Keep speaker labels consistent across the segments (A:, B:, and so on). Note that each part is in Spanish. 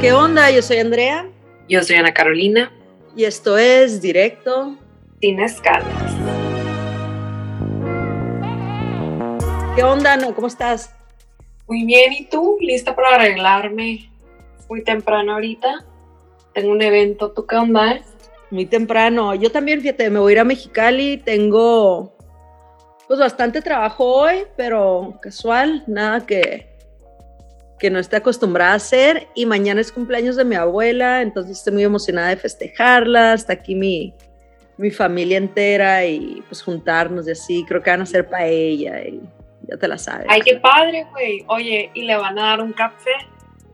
A: ¿Qué onda? Yo soy Andrea.
B: Yo soy Ana Carolina.
A: Y esto es Directo.
B: Sin escalas.
A: ¿Qué onda, Ana? ¿Cómo estás?
B: Muy bien, ¿y tú? ¿Lista para arreglarme? Muy temprano ahorita. Tengo un evento, ¿tú qué onda?
A: Muy temprano. Yo también, fíjate, me voy a ir a Mexicali. Tengo pues bastante trabajo hoy, pero casual, nada que, que no esté acostumbrada a hacer. Y mañana es cumpleaños de mi abuela, entonces estoy muy emocionada de festejarla. Está aquí mi, mi familia entera y pues juntarnos y así. Creo que van a hacer paella y ya te la sabes.
B: Ay, qué padre, güey. Oye, ¿y le van a dar un café?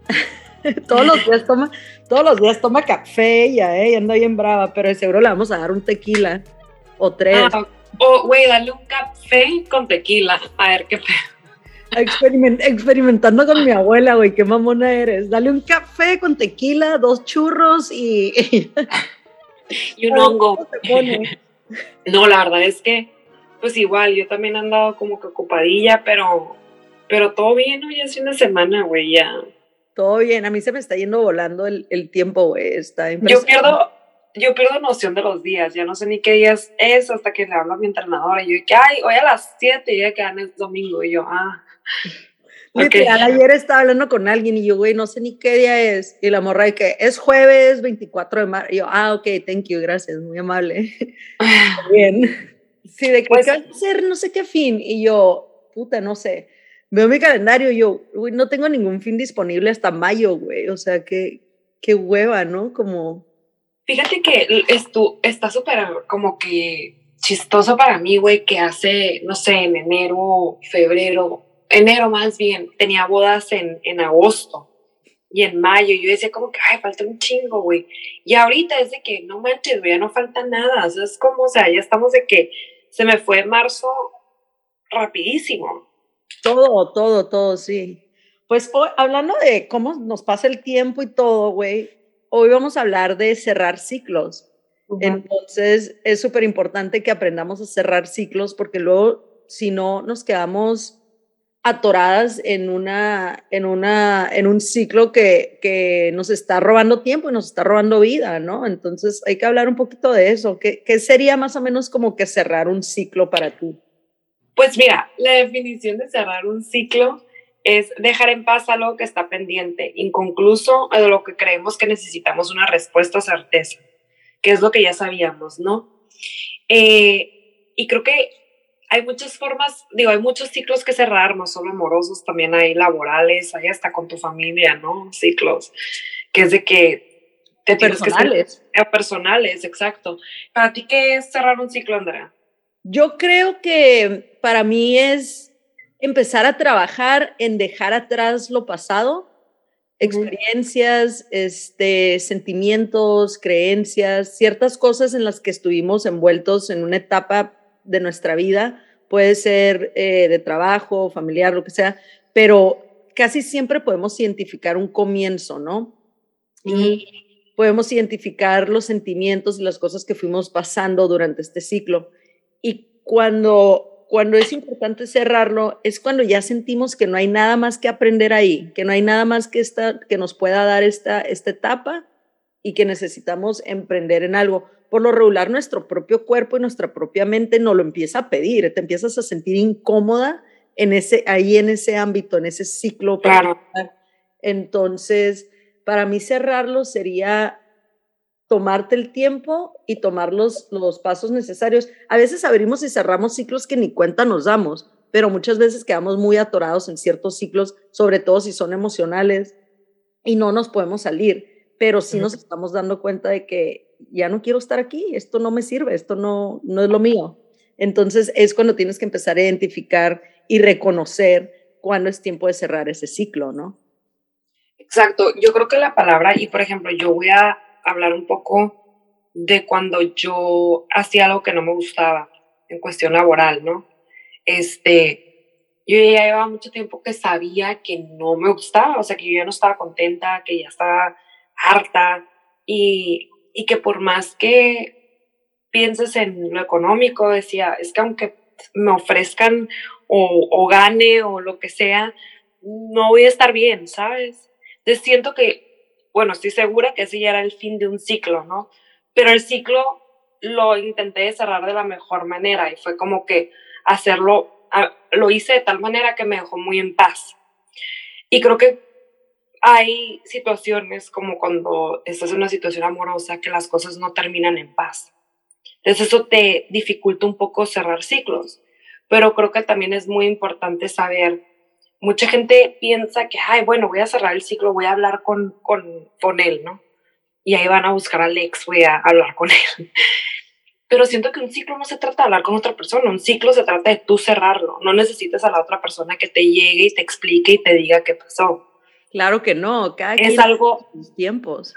A: todos los días toma, todos los días toma café ella, ¿eh? Y anda bien brava, pero de seguro le vamos a dar un tequila o tres.
B: Ah, o, güey, dale un café con tequila. A ver qué
A: experimentando con mi abuela, güey, qué mamona eres. Dale un café con tequila, dos churros y.
B: y un hongo. No, la verdad es que, pues igual, yo también he andado como que ocupadilla, pero, pero todo bien, hoy es una semana, güey, ya.
A: Todo bien, a mí se me está yendo volando el, el tiempo, güey, está
B: Yo pierdo, yo pierdo noción de los días, ya no sé ni qué días es hasta que le hablo a mi entrenadora y yo, que ay, hoy a las 7 y ya quedan es domingo y yo, ah.
A: Okay. ayer estaba hablando con alguien y yo, güey, no sé ni qué día es. Y la morra de que es jueves 24 de marzo. Y yo, ah, ok, thank you, gracias, muy amable. Bien. Sí, de que pues, va a ser no sé qué fin. Y yo, puta, no sé. Veo mi calendario y yo, güey, no tengo ningún fin disponible hasta mayo, güey. O sea, qué, qué hueva, ¿no? Como
B: Fíjate que esto está súper como que chistoso para mí, güey, que hace, no sé, en enero, febrero, enero más bien, tenía bodas en, en agosto y en mayo. Yo decía como que, ay, falta un chingo, güey. Y ahorita es de que, no manches, güey, ya no falta nada. O sea, es como, o sea, ya estamos de que se me fue marzo rapidísimo.
A: Todo, todo, todo, sí. Pues hablando de cómo nos pasa el tiempo y todo, güey, hoy vamos a hablar de cerrar ciclos. Entonces, es súper importante que aprendamos a cerrar ciclos porque luego, si no, nos quedamos atoradas en, una, en, una, en un ciclo que, que nos está robando tiempo y nos está robando vida, ¿no? Entonces, hay que hablar un poquito de eso. ¿Qué, qué sería más o menos como que cerrar un ciclo para ti?
B: Pues mira, la definición de cerrar un ciclo es dejar en paz algo que está pendiente, inconcluso, de lo que creemos que necesitamos una respuesta certeza, que es lo que ya sabíamos, ¿no? Eh, y creo que hay muchas formas, digo, hay muchos ciclos que cerrar, no solo amorosos, también hay laborales, hay hasta con tu familia, ¿no? Ciclos, que es de que
A: te personales.
B: que ser, personales, exacto. ¿Para ti qué es cerrar un ciclo, Andrea?
A: Yo creo que para mí es empezar a trabajar en dejar atrás lo pasado, experiencias, este, sentimientos, creencias, ciertas cosas en las que estuvimos envueltos en una etapa de nuestra vida, puede ser eh, de trabajo, familiar, lo que sea, pero casi siempre podemos identificar un comienzo, ¿no? Y podemos identificar los sentimientos y las cosas que fuimos pasando durante este ciclo. Y cuando cuando es importante cerrarlo es cuando ya sentimos que no hay nada más que aprender ahí, que no hay nada más que, esta, que nos pueda dar esta, esta etapa y que necesitamos emprender en algo. Por lo regular, nuestro propio cuerpo y nuestra propia mente nos lo empieza a pedir, te empiezas a sentir incómoda en ese, ahí en ese ámbito, en ese ciclo.
B: Claro.
A: Entonces, para mí cerrarlo sería tomarte el tiempo y tomar los, los pasos necesarios. A veces abrimos y cerramos ciclos que ni cuenta nos damos, pero muchas veces quedamos muy atorados en ciertos ciclos, sobre todo si son emocionales, y no nos podemos salir, pero sí nos estamos dando cuenta de que ya no quiero estar aquí, esto no me sirve, esto no, no es lo mío. Entonces es cuando tienes que empezar a identificar y reconocer cuándo es tiempo de cerrar ese ciclo, ¿no?
B: Exacto, yo creo que la palabra, y por ejemplo, yo voy a hablar un poco de cuando yo hacía algo que no me gustaba en cuestión laboral, ¿no? Este, yo ya llevaba mucho tiempo que sabía que no me gustaba, o sea, que yo ya no estaba contenta, que ya estaba harta y, y que por más que pienses en lo económico, decía, es que aunque me ofrezcan o, o gane o lo que sea, no voy a estar bien, ¿sabes? Entonces siento que bueno, estoy segura que ese ya era el fin de un ciclo, ¿no? Pero el ciclo lo intenté cerrar de la mejor manera y fue como que hacerlo, lo hice de tal manera que me dejó muy en paz. Y creo que hay situaciones como cuando estás en una situación amorosa que las cosas no terminan en paz. Entonces eso te dificulta un poco cerrar ciclos, pero creo que también es muy importante saber, mucha gente piensa que, ay, bueno, voy a cerrar el ciclo, voy a hablar con, con, con él, ¿no? Y ahí van a buscar al ex, voy a hablar con él. Pero siento que un ciclo no se trata de hablar con otra persona, un ciclo se trata de tú cerrarlo. No necesitas a la otra persona que te llegue y te explique y te diga qué pasó.
A: Claro que no, cada
B: es algo
A: sus tiempos.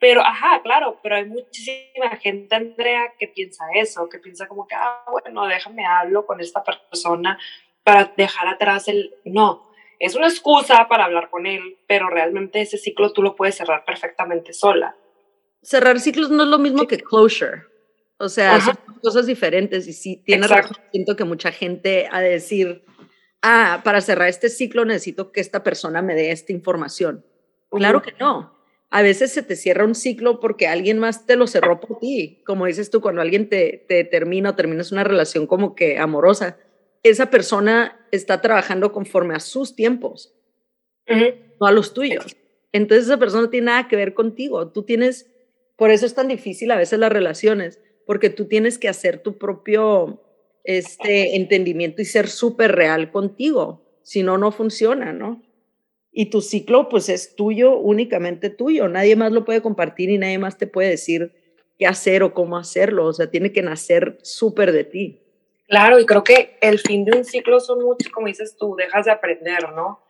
B: Pero, ajá, claro, pero hay muchísima gente, Andrea, que piensa eso, que piensa como que, ah, bueno, déjame hablo con esta persona para dejar atrás el... No, es una excusa para hablar con él, pero realmente ese ciclo tú lo puedes cerrar perfectamente sola.
A: Cerrar ciclos no es lo mismo que closure. O sea, son cosas diferentes y sí, tiene razón. Siento que mucha gente a decir, ah, para cerrar este ciclo necesito que esta persona me dé esta información. Claro que no a veces se te cierra un ciclo porque alguien más te lo cerró por ti. Como dices tú, cuando alguien te, te termina o terminas una relación como que amorosa, esa persona está trabajando conforme a sus tiempos, no a los tuyos. Entonces esa persona no tiene nada que ver contigo. Tú tienes, por eso es tan difícil a veces las relaciones, porque tú tienes que hacer tu propio este, entendimiento y ser súper real contigo. Si no, no funciona, ¿no? y tu ciclo pues es tuyo, únicamente tuyo. Nadie más lo puede compartir y nadie más te puede decir qué hacer o cómo hacerlo. O sea, tiene que nacer súper de ti.
B: Claro, y creo que el fin de un ciclo son muchos, como dices tú, dejas de aprender, ¿no?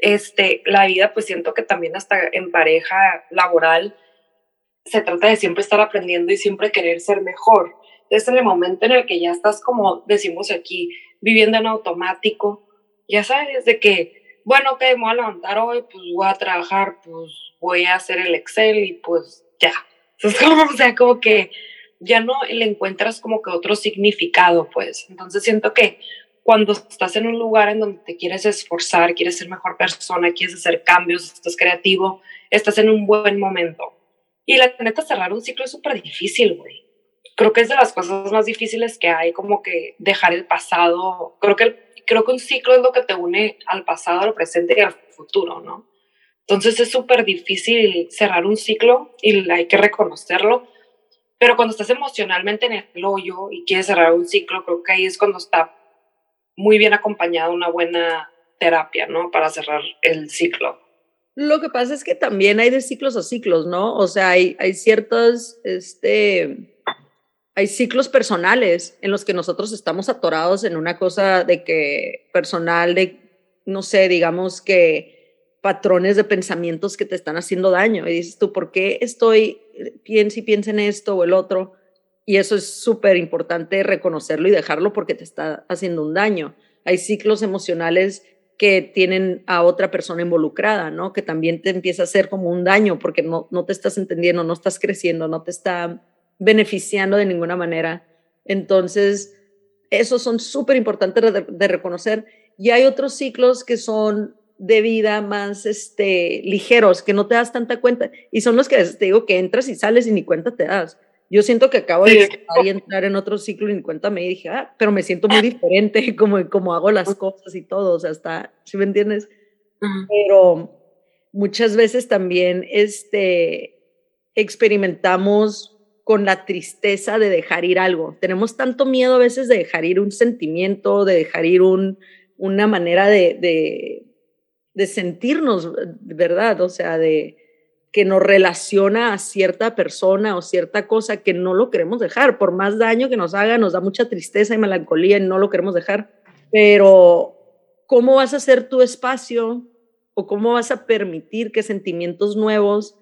B: Este, la vida, pues siento que también hasta en pareja laboral se trata de siempre estar aprendiendo y siempre querer ser mejor. Entonces, en el momento en el que ya estás, como decimos aquí, viviendo en automático, ya sabes de que bueno, ok, me voy a levantar hoy, pues voy a trabajar, pues voy a hacer el Excel y pues ya. Es como, o sea, como que ya no le encuentras como que otro significado, pues. Entonces siento que cuando estás en un lugar en donde te quieres esforzar, quieres ser mejor persona, quieres hacer cambios, estás creativo, estás en un buen momento. Y la neta, cerrar un ciclo es súper difícil, güey. Creo que es de las cosas más difíciles que hay, como que dejar el pasado. Creo que el creo que un ciclo es lo que te une al pasado, al presente y al futuro, ¿no? Entonces es súper difícil cerrar un ciclo y hay que reconocerlo, pero cuando estás emocionalmente en el hoyo y quieres cerrar un ciclo, creo que ahí es cuando está muy bien acompañada una buena terapia, ¿no? Para cerrar el ciclo.
A: Lo que pasa es que también hay de ciclos a ciclos, ¿no? O sea, hay, hay ciertos, este, hay ciclos personales en los que nosotros estamos atorados en una cosa de que personal, de, no sé, digamos que patrones de pensamientos que te están haciendo daño. Y dices tú, ¿por qué estoy, piensa y piensa en esto o el otro? Y eso es súper importante reconocerlo y dejarlo porque te está haciendo un daño. Hay ciclos emocionales que tienen a otra persona involucrada, ¿no? Que también te empieza a hacer como un daño porque no, no te estás entendiendo, no estás creciendo, no te está beneficiando de ninguna manera. Entonces, esos son súper importantes de, reconocer. Y hay otros ciclos que son de vida más este, ligeros, que no te das tanta cuenta. Y son los que te digo que entras y sales y ni cuenta te das. Yo siento que acabo de entrar en otro ciclo y ni cuenta me dije, ah, pero me siento muy diferente como, como hago las cosas y todo. O sea, está, ¿sí me entiendes? Pero muchas veces también este, experimentamos con la tristeza de dejar ir algo. Tenemos tanto miedo a veces de dejar ir un sentimiento, de dejar ir un, una manera de, de, sentirnos, ¿verdad? O sea, de que nos relaciona a cierta persona o cierta cosa que no lo queremos dejar. Por más daño que nos haga, nos da mucha tristeza y melancolía y no lo queremos dejar. Pero, ¿cómo vas a hacer tu espacio o cómo vas a permitir que sentimientos nuevos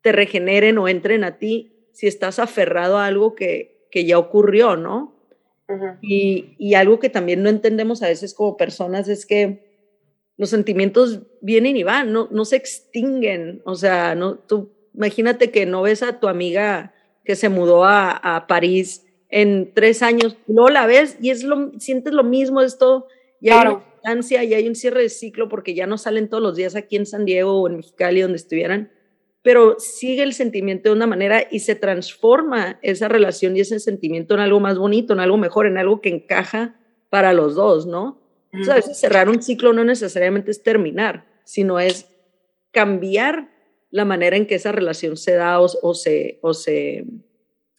A: te regeneren o entren a ti si estás aferrado a algo que, que ya ocurrió, ¿no? y, y, algo que también no entendemos a veces como personas es que los sentimientos vienen y van, no, no se extinguen. O sea, no, tú imagínate que no ves a tu amiga que se mudó a, a París en tres años, no la ves y es lo, sientes lo mismo, esto, ya hay una distancia, ya hay un cierre de ciclo porque ya no salen todos los días aquí en San Diego o en Mexicali donde estuvieran pero sigue el sentimiento de una manera y se transforma esa relación y ese sentimiento en algo más bonito, en algo mejor, en algo que encaja para los dos, ¿no? a veces cerrar un ciclo no necesariamente es terminar, sino es cambiar la manera en que esa relación se da o, se, o se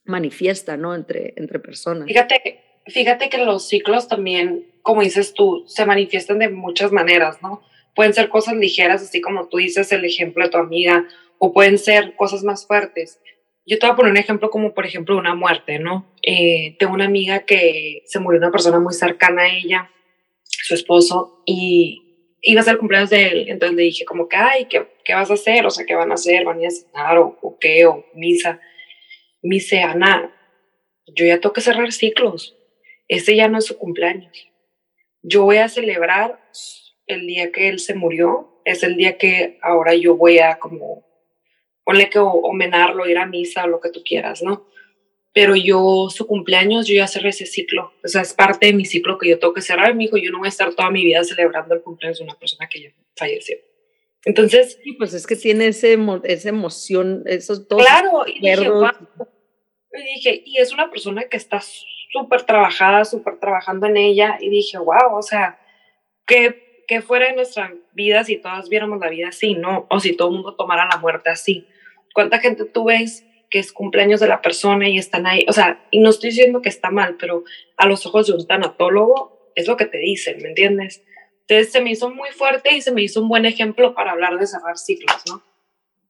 A: manifiesta, ¿no? Entre, entre personas.
B: Fíjate, fíjate que los ciclos también, como dices tú, se manifiestan de muchas maneras, ¿no? Pueden ser cosas ligeras, así como tú dices el ejemplo de tu amiga, o pueden ser cosas más fuertes. Yo te voy a poner un ejemplo como, por ejemplo, una muerte, ¿no? Eh, tengo una amiga que se murió una persona muy cercana a ella, su esposo, y iba a ser el cumpleaños de él. Entonces le dije como que, ay, ¿qué, qué vas a hacer? O sea, ¿qué van a hacer? ¿Van a ir a cenar o, o qué? ¿O misa? Me dice, Ana, yo ya tengo que cerrar ciclos. Ese ya no es su cumpleaños. Yo voy a celebrar el día que él se murió. Es el día que ahora yo voy a como, ponle que homenarlo, ir a misa lo que tú quieras, ¿no? Pero yo, su cumpleaños, yo ya cerré ese ciclo. O sea, es parte de mi ciclo que yo tengo que cerrar. Mi hijo, yo no voy a estar toda mi vida celebrando el cumpleaños de una persona que ya falleció. Entonces.
A: Sí, pues es que tiene ese, esa emoción, esos dos.
B: Claro, y dije, y dije, y es una persona que está súper trabajada, súper trabajando en ella, y dije, wow, o sea, que, que fuera en nuestra vida si todas viéramos la vida así, ¿no? O si todo el mundo tomara la muerte así. ¿Cuánta gente tú ves que es cumpleaños de la persona y están ahí? O sea, y no estoy diciendo que está mal, pero a los ojos de un tanatólogo es lo que te dicen, ¿me entiendes? Entonces se me hizo muy fuerte y se me hizo un buen ejemplo para hablar de cerrar ciclos, ¿no?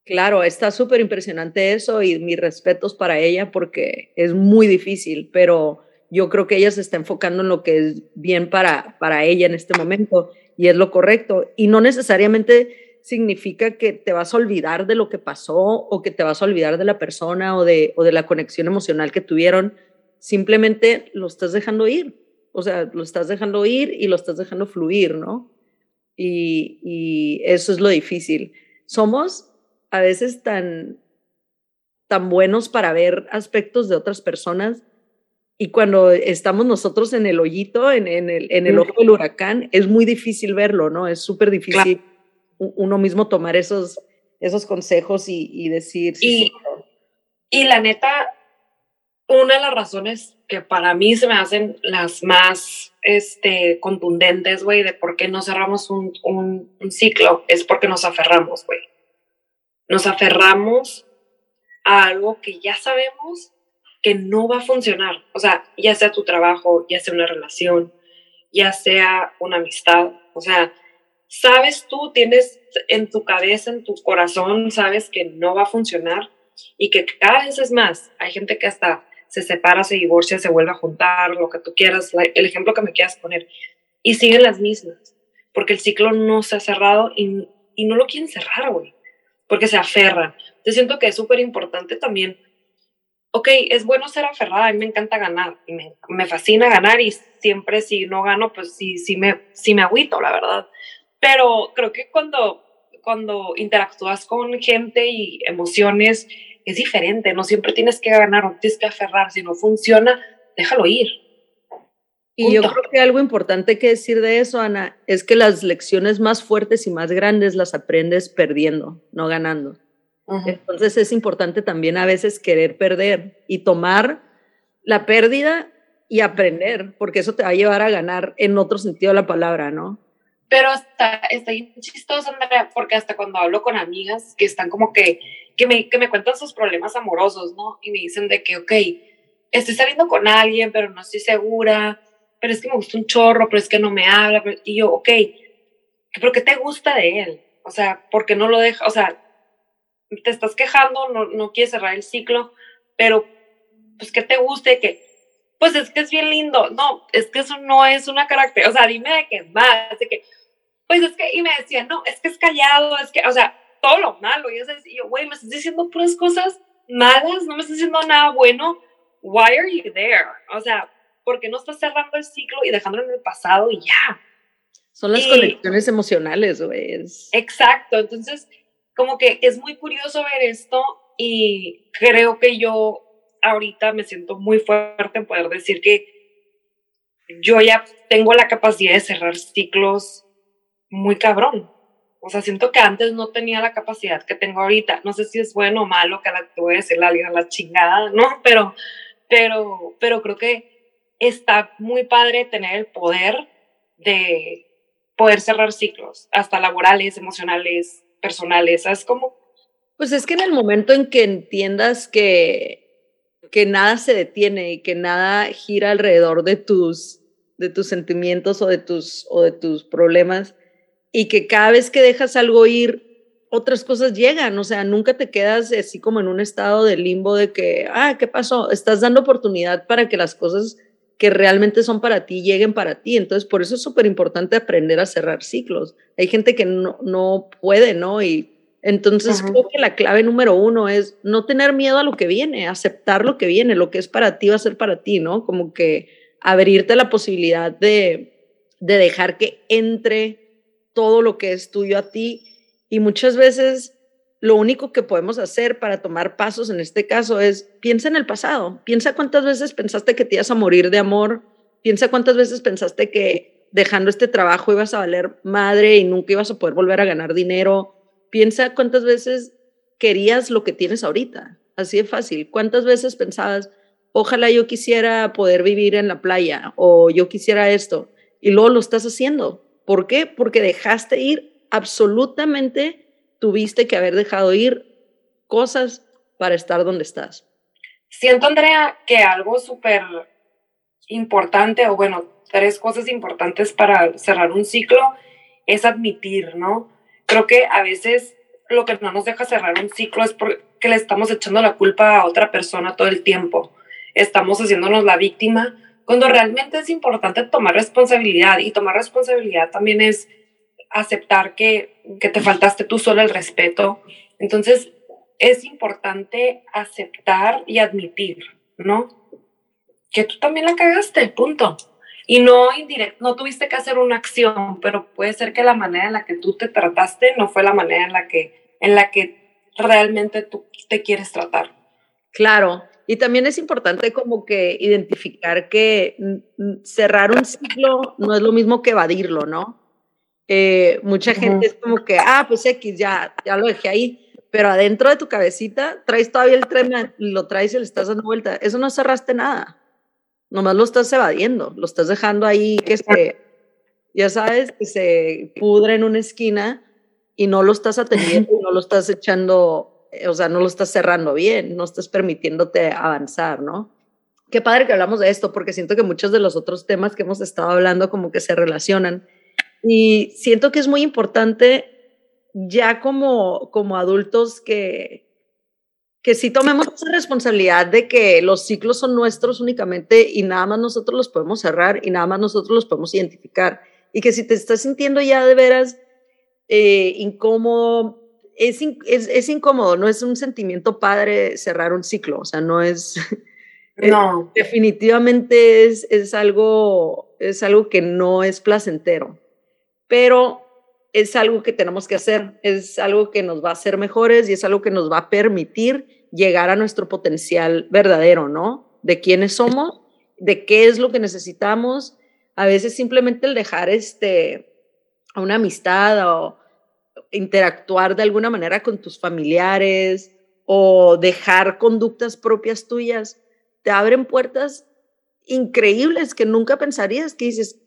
A: Claro, está súper impresionante eso y mis respetos para ella porque es muy difícil, pero yo creo que ella se está enfocando en lo que es bien para, para ella en este momento y es lo correcto. Y no necesariamente significa que te vas a olvidar de lo que pasó o que te vas a olvidar de la persona o de, o de la conexión emocional que tuvieron. Simplemente lo estás dejando ir. O sea, lo estás dejando ir y lo estás dejando fluir, ¿no? Y, y eso es lo difícil. Somos a veces tan, tan buenos para ver aspectos de otras personas y cuando estamos nosotros en el hoyito, en, en, el, en el, ojo del huracán, es muy difícil verlo, ¿no? Es súper difícil uno mismo tomar esos, esos consejos y, y decir...
B: y, y la neta, una de las razones que para mí se me hacen las más este, contundentes, güey, de por qué no cerramos un, un, un ciclo, es porque nos aferramos, güey nos aferramos a algo que ya sabemos que no va a funcionar. O sea, ya sea tu trabajo, ya sea una relación, ya sea una amistad. O sea, sabes tú, tienes en tu cabeza, en tu corazón, sabes que no va a funcionar y que cada vez es más. Hay gente que hasta se separa, se divorcia, se vuelve a juntar, lo que tú quieras, el ejemplo que me quieras poner. Y siguen las mismas, porque el ciclo no se ha cerrado y, y no lo quieren cerrar, güey porque se aferran. Yo siento que es súper importante también. Ok, es bueno ser aferrada, a mí me encanta ganar, me, me, fascina ganar y siempre si no gano, pues sí, sí me, sí me agüito, la verdad. Pero creo que cuando, cuando interactúas con gente y emociones es diferente, no siempre tienes que ganar, no tienes que aferrar, si no funciona, déjalo ir.
A: Y yo creo que algo importante que decir de eso, Ana, es que las lecciones más fuertes y más grandes las aprendes perdiendo, no ganando. Entonces es importante también a veces querer perder y tomar la pérdida y aprender, porque eso te va a llevar a ganar en otro sentido de la palabra, ¿no?
B: Pero hasta está chistoso, Andrea, porque hasta cuando hablo con amigas que están como que, que me, que me cuentan sus problemas amorosos, ¿no? Y me dicen de que, ok, estoy saliendo con alguien, pero no estoy segura, pero es que me gusta un chorro, pero es que no me habla. Y yo, ok, ¿pero qué te gusta de él? O sea, ¿por qué no lo deja? O sea, te estás quejando, no, no quieres cerrar el ciclo, pero pues ¿qué te guste? Que, pues es que es bien lindo. No, es que eso no es una carácter. O sea, dime de qué más, de que, pues es que, y me decían, no, es que es callado, es que, o sea, todo lo malo. Y yo, güey, me estás diciendo puras cosas malas, no me estás diciendo nada bueno. Why are you there? O sea, porque no estás cerrando el ciclo y dejándolo en el pasado y ya.
A: Son las conexiones emocionales, güey.
B: Exacto, entonces como que es muy curioso ver esto y creo que yo ahorita me siento muy fuerte en poder decir que yo ya tengo la capacidad de cerrar ciclos muy cabrón. O sea, siento que antes no tenía la capacidad que tengo ahorita. No sé si es bueno o malo que la te voy a decir la, la chingada, ¿no? Pero, pero, pero creo que está muy padre tener el poder de poder cerrar ciclos, hasta laborales, emocionales, personales. ¿Sabes cómo?
A: Pues es que en el momento en que entiendas que, que nada se detiene y que nada gira alrededor de tus, de tus sentimientos o de tus, o de tus problemas, y que cada vez que dejas algo ir, otras cosas llegan, o sea, nunca te quedas así como en un estado de limbo de que, ah, ¿qué pasó? Estás dando oportunidad para que las cosas que realmente son para ti lleguen para ti. Entonces, por eso es súper importante aprender a cerrar ciclos. Hay gente que no, no puede, ¿no? Y entonces creo que la clave número uno es no tener miedo a lo que viene, aceptar lo que viene, lo que es para ti va a ser para ti, ¿no? Como que abrirte la posibilidad de, de dejar que entre todo lo que es tuyo a ti. Y muchas veces lo único que podemos hacer para tomar pasos en este caso es piensa en el pasado, piensa cuántas veces pensaste que te ibas a morir de amor, piensa cuántas veces pensaste que dejando este trabajo ibas a valer madre y nunca ibas a poder volver a ganar dinero, piensa cuántas veces querías lo que tienes ahorita, así de fácil, cuántas veces pensabas, ojalá yo quisiera poder vivir en la playa o yo quisiera esto y luego lo estás haciendo ¿Por qué? Porque dejaste ir absolutamente, tuviste que haber dejado ir cosas para estar donde estás.
B: Siento, Andrea, que algo súper importante, o bueno, tres cosas importantes para cerrar un ciclo es admitir, ¿no? Creo que a veces lo que no nos deja cerrar un ciclo es porque le estamos echando la culpa a otra persona todo el tiempo. Estamos haciéndonos la víctima cuando realmente es importante tomar responsabilidad y tomar responsabilidad también es aceptar que, que te faltaste tú solo el respeto. Entonces, es importante aceptar y admitir, ¿no? Que tú también la cagaste, punto. Y no indirecto, no tuviste que hacer una acción, pero puede ser que la manera en la que tú te trataste no fue la manera en la que, en la que realmente tú te quieres tratar.
A: Claro, y también es importante como que identificar que cerrar un ciclo no es lo mismo que evadirlo, ¿no? Eh, mucha gente es como que, ah, pues X, ya, ya lo dejé ahí, pero adentro de tu cabecita traes todavía el tren, lo traes y le estás dando vuelta. Eso no cerraste nada, nomás lo estás evadiendo, lo estás dejando ahí que se, ya sabes, que se pudre en una esquina y no lo estás atendiendo, no lo estás echando o sea, no lo estás cerrando bien, no estás permitiéndote avanzar, ¿no? Qué padre que hablamos de esto, porque siento que muchos de los otros temas que hemos estado hablando como que se relacionan. Y siento que es muy importante ya como, como adultos que, que sí tomemos esa responsabilidad de que los ciclos son nuestros únicamente y nada más nosotros los podemos cerrar y nada más nosotros los podemos identificar. Y que si te estás sintiendo ya de veras eh, incómodo, es, es, incómodo, no es un sentimiento padre cerrar un ciclo, o sea, no es... No. definitivamente es, es, algo, es algo que no es placentero, pero es algo que tenemos que hacer, es algo que nos va a hacer mejores y es algo que nos va a permitir llegar a nuestro potencial verdadero, ¿no? De quiénes somos, de qué es lo que necesitamos. A veces simplemente el dejar este, a una amistad o, interactuar de alguna manera con tus familiares o dejar conductas propias tuyas, te abren puertas increíbles que nunca pensarías que dices,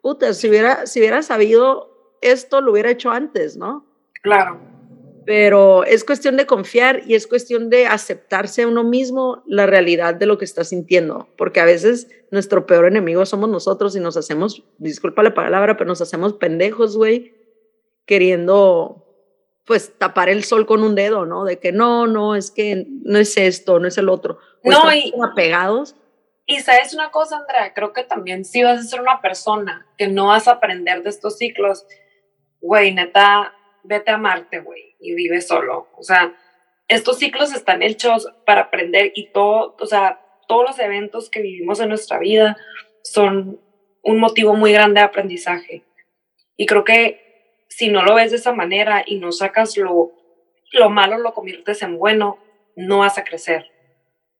A: puta, si hubiera, si hubiera sabido esto, lo hubiera hecho antes, ¿no?
B: Claro.
A: Pero es cuestión de confiar y es cuestión de aceptarse a uno mismo la realidad de lo que está sintiendo, porque a veces nuestro peor enemigo somos nosotros y nos hacemos, disculpa la palabra, pero nos hacemos pendejos, güey, queriendo pues tapar el sol con un dedo, ¿no? De que no, no, es que no es esto, no es el otro.
B: no, y
A: apegados.
B: Y sabes una cosa, Andrea, creo que también si vas a ser una persona que no vas a aprender de estos ciclos, güey, neta, vete a Marte, güey, y vive solo. O sea, estos ciclos están hechos para aprender y todo, o sea, todos los eventos que vivimos en nuestra vida son un motivo muy grande de aprendizaje. Y creo que si no lo ves de esa manera y no sacas lo, lo malo, lo conviertes en bueno, no vas a crecer.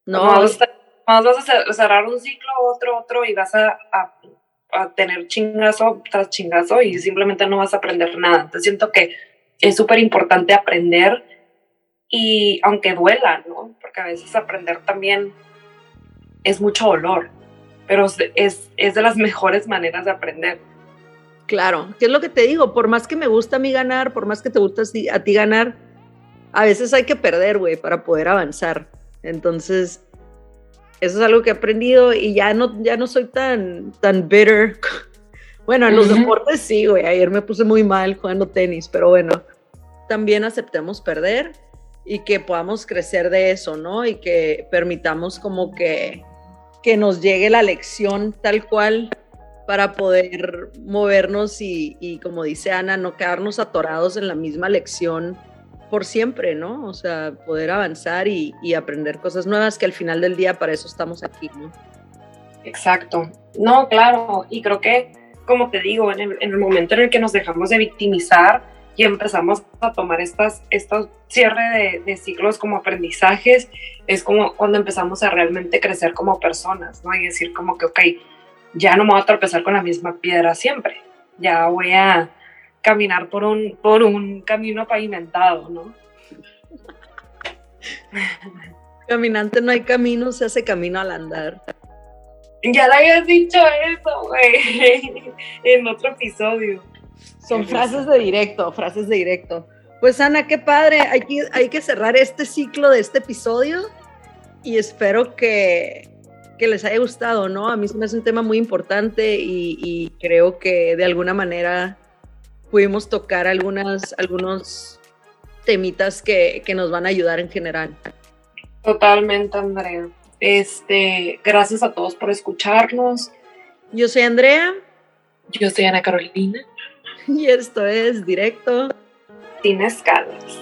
B: No, vas a, vas a cerrar un ciclo, otro, otro, y vas a, a, a, tener chingazo tras chingazo y simplemente no vas a aprender nada. Entonces siento que es súper importante aprender y aunque duela, ¿no? Porque a veces aprender también es mucho dolor, pero es, es de las mejores maneras de aprender.
A: Claro, ¿qué es lo que te digo? Por más que me gusta a mí ganar, por más que te gusta a ti ganar, a veces hay que perder, güey, para poder avanzar. Entonces, eso es algo que he aprendido y ya no, ya no soy tan, tan bitter. Bueno, en los deportes sí, güey. Ayer me puse muy mal jugando tenis, pero bueno, también aceptemos perder y que podamos crecer de eso, ¿no? Y que permitamos como que, que nos llegue la lección tal cual para poder movernos y, como dice Ana, no quedarnos atorados en la misma lección por siempre, ¿no? O sea, poder avanzar y, aprender cosas nuevas que al final del día para eso estamos aquí, ¿no?
B: Exacto. No, claro, y creo que, como te digo, en el, en el momento en el que nos dejamos de victimizar y empezamos a tomar estas, estos cierre de, de, ciclos como aprendizajes, es como cuando empezamos a realmente crecer como personas, ¿no? Y decir como que, ok, ya no me voy a tropezar con la misma piedra siempre, ya voy a caminar por un, por un camino pavimentado, ¿no?
A: Caminante no hay camino, se hace camino al andar.
B: Ya le habías dicho eso, güey, en otro episodio.
A: Son frases de directo, frases de directo. Pues Ana, qué padre, hay que, hay que cerrar este ciclo de este episodio y espero que, que les haya gustado, ¿no? A mí se me hace un tema muy importante y, creo que de alguna manera pudimos tocar algunas, algunos temitas que, que, nos van a ayudar en general.
B: Totalmente, Andrea. Este, gracias a todos por escucharnos.
A: Yo soy Andrea.
B: Yo soy Ana Carolina.
A: Y esto es directo.
B: Sin escalas.